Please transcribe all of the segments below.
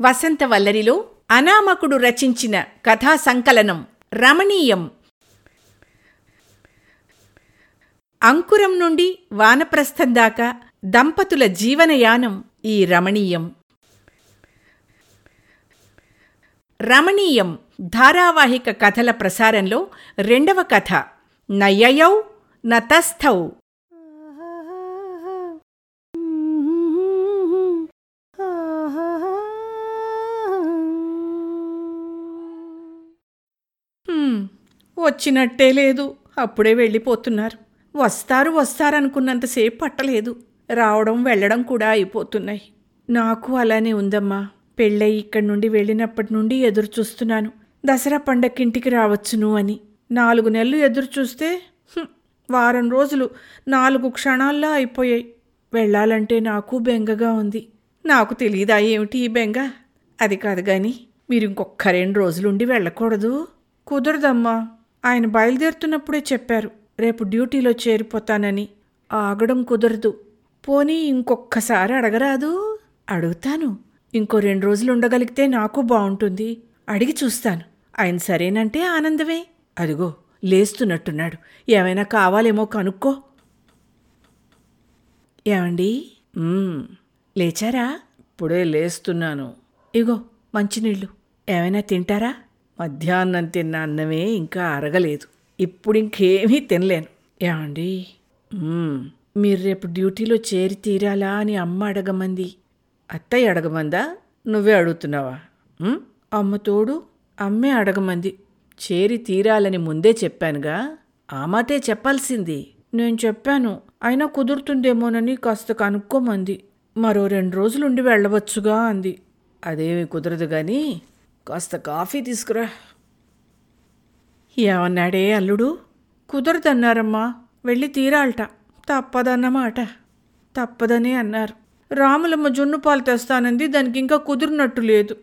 వసంతవల్లరిలో అనామకుడు రచించిన కథా సంకలనం రమణీయం. అంకురం నుండి వానప్రస్థం దాకా దంపతుల జీవనయానం ఈ రమణీయం. రమణీయం ధారావాహిక కథల ప్రసారంలో రెండవ కథ. నయయౌ నతస్థౌ. వచ్చినట్టే లేదు. అప్పుడే వెళ్ళిపోతున్నారు. వస్తారు వస్తారనుకున్నంతసేపు పట్టలేదు. రావడం వెళ్ళడం కూడా అయిపోతున్నాయి. నాకు అలానే ఉందమ్మా. పెళ్ళయి ఇక్కడి నుండి వెళ్ళినప్పటి నుండి ఎదురు చూస్తున్నాను. దసరా పండక్కింటికి రావచ్చును అని. నాలుగు నెలలు ఎదురు చూస్తే వారం రోజులు నాలుగు క్షణాల్లో అయిపోయాయి. వెళ్ళాలంటే నాకు బెంగగా ఉంది. నాకు తెలియదా ఏమిటి ఈ బెంగ? అది కాదు కానీ మీరు ఇంకొక రెండు రోజులుండి వెళ్ళకూడదు. కుదరదమ్మా. ఆయన బయలుదేరుతున్నప్పుడే చెప్పారు రేపు డ్యూటీలో చేరిపోతానని. ఆగడం కుదరదు. పోనీ ఇంకొక్కసారి అడగరాదు? అడుగుతాను. ఇంకో రెండు రోజులు ఉండగలిగితే నాకు బాగుంటుంది. అడిగి చూస్తాను. ఆయన సరేనంటే ఆనందమే. అదిగో లేస్తున్నట్టున్నాడు. ఏమైనా కావాలేమో కనుక్కో. ఏమండి? "మ్మ్, లేచారా? ఇప్పుడే లేస్తున్నాను. ఇగో మంచినీళ్ళు. ఏమైనా తింటారా? మధ్యాహ్నం తిన్న అన్నమే ఇంకా అరగలేదు. ఇప్పుడు ఇంకేమీ తినలేను. ఏమండి? "మ్మ్, మీరు రేపు డ్యూటీలో చేరి తీరాలా అని అమ్మ అడగమంది. అత్తయ్య అడగమందా? నువ్వే అడుగుతున్నావా? "మ్మ్, అమ్మ తోడు అమ్మే అడగమంది. చేరి తీరాలని ముందే చెప్పానుగా? ఆ మాటే చెప్పాల్సింది. నేను చెప్పాను. అయినా కుదురుతుందేమోనని కాస్త కనుక్కోమంది. మరో రెండు రోజులుండి వెళ్ళవచ్చుగా అంది. అదేమి కుదరదు గాని కాస్త కాఫీ తీసుకురా. ఏమన్నాడే అల్లుడు? కుదరదన్నారమ్మా. వెళ్ళి తీరాలట. తప్పదన్నమాట. తప్పదనే అన్నారు. రాములమ్మ జున్ను పాలు తెస్తానంది దానికి ఇంకా కుదిరినట్టు లేదు.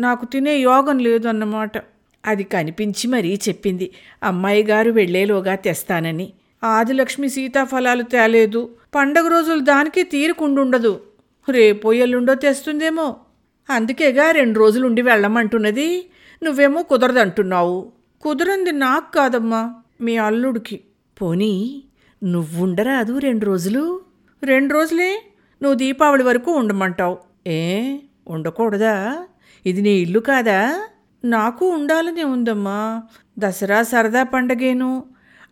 నాకు తినే యోగం లేదు అన్నమాట అది కనిపించి మరీ చెప్పింది. అమ్మాయి గారు వెళ్ళేలోగా తెస్తానని. ఆదిలక్ష్మి సీతాఫలాలు తేలేదు. పండగ రోజులు దానికి తీరుకుండుండదు. రేపో ఎల్లుండో తెస్తుందేమో. అందుకేగా రెండు రోజులుండి వెళ్ళమంటున్నది. నువ్వేమో కుదరదంటున్నావు. కుదరంది నాకు కాదమ్మా మీ అల్లుడికి. పోనీ నువ్వుండరాదు రెండు రోజులు? రెండు రోజులే? నువ్వు దీపావళి వరకు ఉండమంటావు. ఏ? ఉండకూడదా? ఇది నీ ఇల్లు కాదా? నాకు ఉండాలనే ఉందమ్మా. దసరా సరదా పండగేను.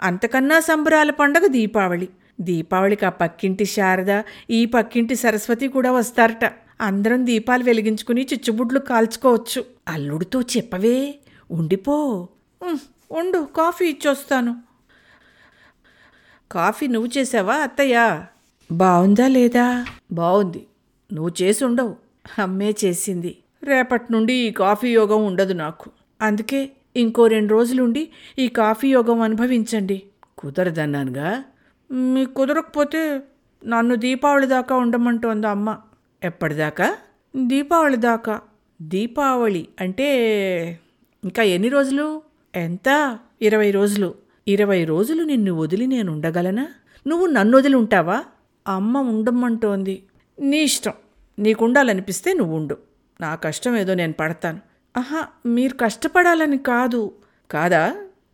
అంతకన్నా సంబరాల పండగ దీపావళి. దీపావళికి ఆ పక్కింటి శారద ఈ పక్కింటి సరస్వతి కూడా వస్తారట. అందరం దీపాలు వెలిగించుకుని చిచ్చుబుడ్లు కాల్చుకోవచ్చు. అల్లుడితో చెప్పవే ఉండిపో. ఉండు కాఫీ ఇచ్చొస్తాను. కాఫీ నువ్వు చేసావా అత్తయ్య? బావుందా లేదా? బావుంది. నువ్వు చేసి ఉండవు. అమ్మే చేసింది. రేపటి నుండి ఈ కాఫీ యోగం ఉండదు నాకు. అందుకే ఇంకో రెండు రోజులుండి ఈ కాఫీ యోగం అనుభవించండి. కుదరదన్నానుగా? మీకు కుదరకపోతే నన్ను దీపావళి దాకా ఉండమంటోంది అమ్మ. ఎప్పటిదాకా? దీపావళి దాకా దీపావళి అంటే ఇంకా ఎన్ని రోజులు? ఎంత? ఇరవై రోజులు. ఇరవై రోజులు నిన్ను వదిలి నేను ఉండగలనా? నువ్వు నన్ను వదిలి ఉంటావా? అమ్మ ఉండమంటోంది. నీ ఇష్టం. నీకుండాలనిపిస్తే నువ్వు ఉండు నా కష్టం ఏదో నేను పడతాను. ఆహా మీరు కష్టపడాలని కాదు. కాదా?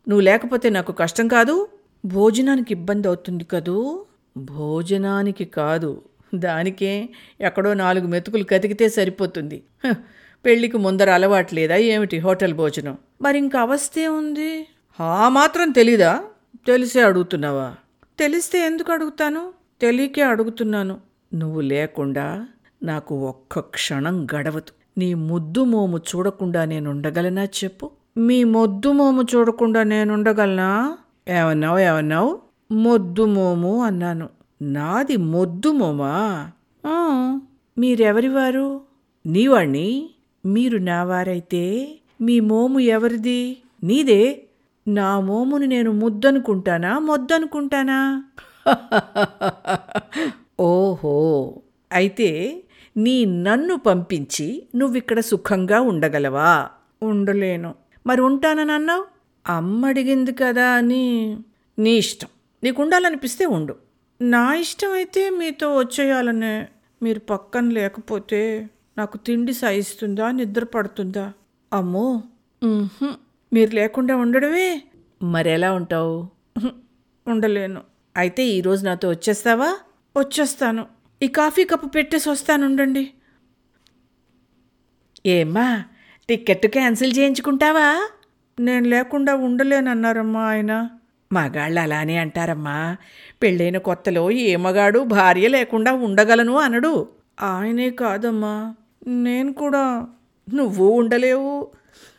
నువ్వు లేకపోతే నాకు కష్టం కాదు? భోజనానికి ఇబ్బంది అవుతుంది కదూ? భోజనానికి కాదు. దానికే ఎక్కడో నాలుగు మెతుకులు కతికితే సరిపోతుంది. పెళ్ళికి ముందర అలవాట్లేదా ఏమిటి హోటల్ భోజనం? మరి ఇంక అవస్థే ఉంది. ఆ మాత్రం తెలీదా? తెలిసే అడుగుతున్నావా? తెలిస్తే ఎందుకు అడుగుతాను? తెలియకే అడుగుతున్నాను. నువ్వు లేకుండా నాకు ఒక్క క్షణం గడవదు. నీ ముద్దు మోము చూడకుండా నేను ఉండగలనా చెప్పు? మీ మొద్దు మోము చూడకుండా నేనుండగలనా? ఏమన్నావు ఏమన్నావు? మొద్దు మోము అన్నాను. నాది మొద్దు మోమా. "ఆ, మీరెవరివారు నీవాణ్ణి? మీరు నా వారైతే. మీ మోము ఎవరిది? నీదే. నా మోముని నేను ముద్దనుకుంటానా మొద్దనుకుంటానా? ఓహో. అయితే నీ నన్ను పంపించి నువ్విక్కడ సుఖంగా ఉండగలవా? ఉండలేను. మరి ఉంటానని అన్నావు? అమ్మ అడిగింది కదా అని. నీ ఇష్టం. నీకు ఉండాలనిపిస్తే ఉండు. నా ఇష్టం అయితే మీతో వచ్చేయాలనే మీరు పక్కన లేకపోతే నాకు తిండి సాయిస్తుందా నిద్ర పడుతుందా? అమ్మో! మీరు లేకుండా ఉండడమే? మరెలా ఉంటావు? ఉండలేను. అయితే ఈరోజు నాతో వచ్చేస్తావా? వచ్చేస్తాను. ఈ కాఫీ కప్పు పెట్టేసి వస్తానుండండి. ఏమ్మా టికెట్ క్యాన్సిల్ చేయించుకుంటావా? నేను లేకుండా ఉండలేనన్నారమ్మా ఆయన. మగాళ్ళు అలానే అంటారమ్మా. పెళ్ళైన కొత్తలో ఏ మగాడు భార్య లేకుండా ఉండగలను అనడు. ఆయనే కాదమ్మా. నేను కూడా నువ్వు ఉండలేవు.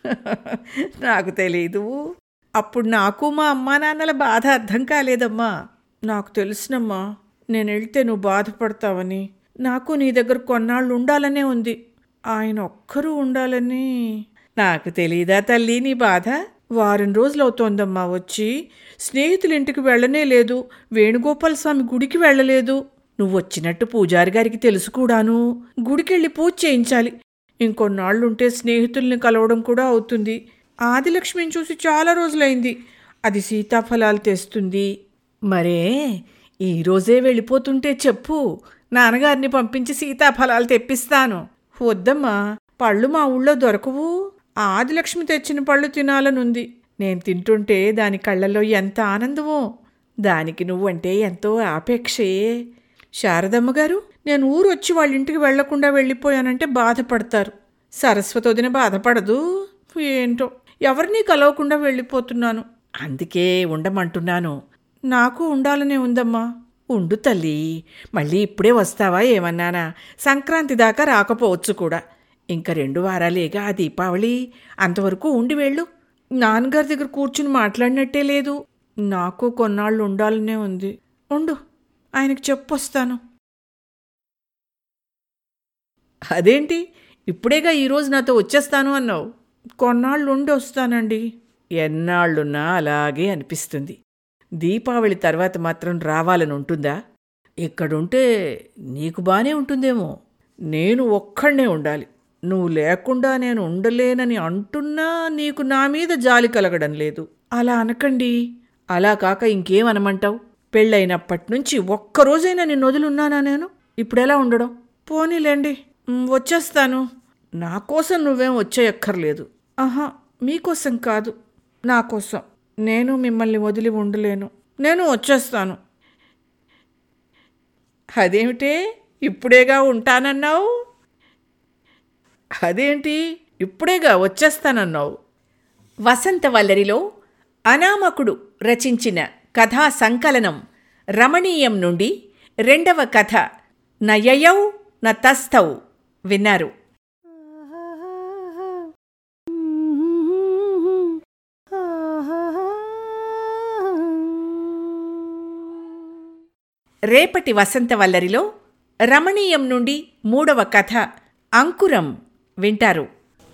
నాకు తెలీదు. అప్పుడు నాకు మా అమ్మా నాన్నల బాధ అర్థం కాలేదమ్మా. నాకు తెలుసునమ్మా నేను వెళ్తే నువ్వు బాధపడతావని. నాకు నీ దగ్గర కొన్నాళ్ళు ఉండాలనే ఉంది. ఆయన ఒక్కరూ ఉండాలని. నాకు తెలీదా తల్లి నీ బాధ? వారం రోజులు అవుతోందమ్మా వచ్చి. స్నేహితుల ఇంటికి వెళ్ళనే లేదు. వేణుగోపాల స్వామి గుడికి వెళ్ళలేదు. నువ్వు వచ్చినట్టు పూజారి గారికి తెలుసు కూడాను. గుడికెళ్ళి పూజ చేయించాలి. ఇంకొన్నాళ్ళుంటే స్నేహితుల్ని కలవడం కూడా అవుతుంది. ఆదిలక్ష్మిని చూసి చాలా రోజులైంది. అది సీతాఫలాలు తెస్తుంది. మరే ఈరోజే వెళ్ళిపోతుంటే చెప్పు. నాన్నగారిని పంపించి సీతాఫలాలు తెప్పిస్తాను. వద్దమ్మా పళ్ళు మా ఊళ్ళో దొరకవు. ఆదిలక్ష్మి తెచ్చిన పళ్ళు తినాలనుంది. నేను తింటుంటే దాని కళ్ళల్లో ఎంత ఆనందమో. దానికి నువ్వంటే ఎంతో ఆపేక్షే శారదమ్మ గారు నేను ఊరు వచ్చి వాళ్ళ ఇంటికి వెళ్ళకుండా వెళ్ళిపోయానంటే బాధపడతారు. సరస్వతి వదిన బాధపడదు. ఏంటో ఎవరినీ కలవకుండా వెళ్ళిపోతున్నాను. అందుకే ఉండమంటున్నాను. నాకు ఉండాలనే ఉందమ్మా. ఉండు తల్లి. మళ్ళీ ఇప్పుడే వస్తావా ఏమన్నానా? సంక్రాంతి దాకా రాకపోవచ్చు కూడా. ఇంక రెండు వారాలేగా ఆ దీపావళి. అంతవరకు ఉండి వెళ్ళు. నాన్నగారి దగ్గర కూర్చుని మాట్లాడినట్టే లేదు. నాకు కొన్నాళ్ళు ఉండాలనే ఉంది. ఉండు ఆయనకి చెప్పొస్తాను అదేంటి? ఇప్పుడేగా ఈరోజు నాతో వచ్చేస్తాను అన్నావు. కొన్నాళ్ళు ఉండి వస్తానండి. ఎన్నాళ్ళున్నా అలాగే అనిపిస్తుంది. దీపావళి తర్వాత మాత్రం రావాలని ఉంటుందా? ఇక్కడుంటే నీకు బానే ఉంటుందేమో. నేను ఒక్కడనే ఉండాలి. నువ్వు లేకుండా నేను ఉండలేనని అంటున్నా నీకు నా మీద జాలి కలగడం లేదు. అలా అనకండి. అలా కాక ఇంకేమనమంటావు? పెళ్ళైనప్పటి నుంచి ఒక్కరోజైనా నిన్ను వదిలున్నానా నేను? ఇప్పుడెలా ఉండడం? పోనీలేండి. వచ్చేస్తాను. నా కోసం నువ్వేం వచ్చేయక్కర్లేదు. ఆహా మీకోసం కాదు. నా కోసం. నేను మిమ్మల్ని వదిలి ఉండలేను. నేను వచ్చేస్తాను. అదేమిటే? ఇప్పుడేగా ఉంటానన్నావు? అదేంటి? ఇప్పుడేగా వచ్చేస్తానన్నావు. వసంతవల్లరిలో అనామకుడు రచించిన కథా సంకలనం రమణీయం నుండి రెండవ కథ నయయౌ న తస్థౌ విన్నారు. రేపటి వసంతవల్లరిలో రమణీయం నుండి మూడవ కథ అంకురం వింటారు.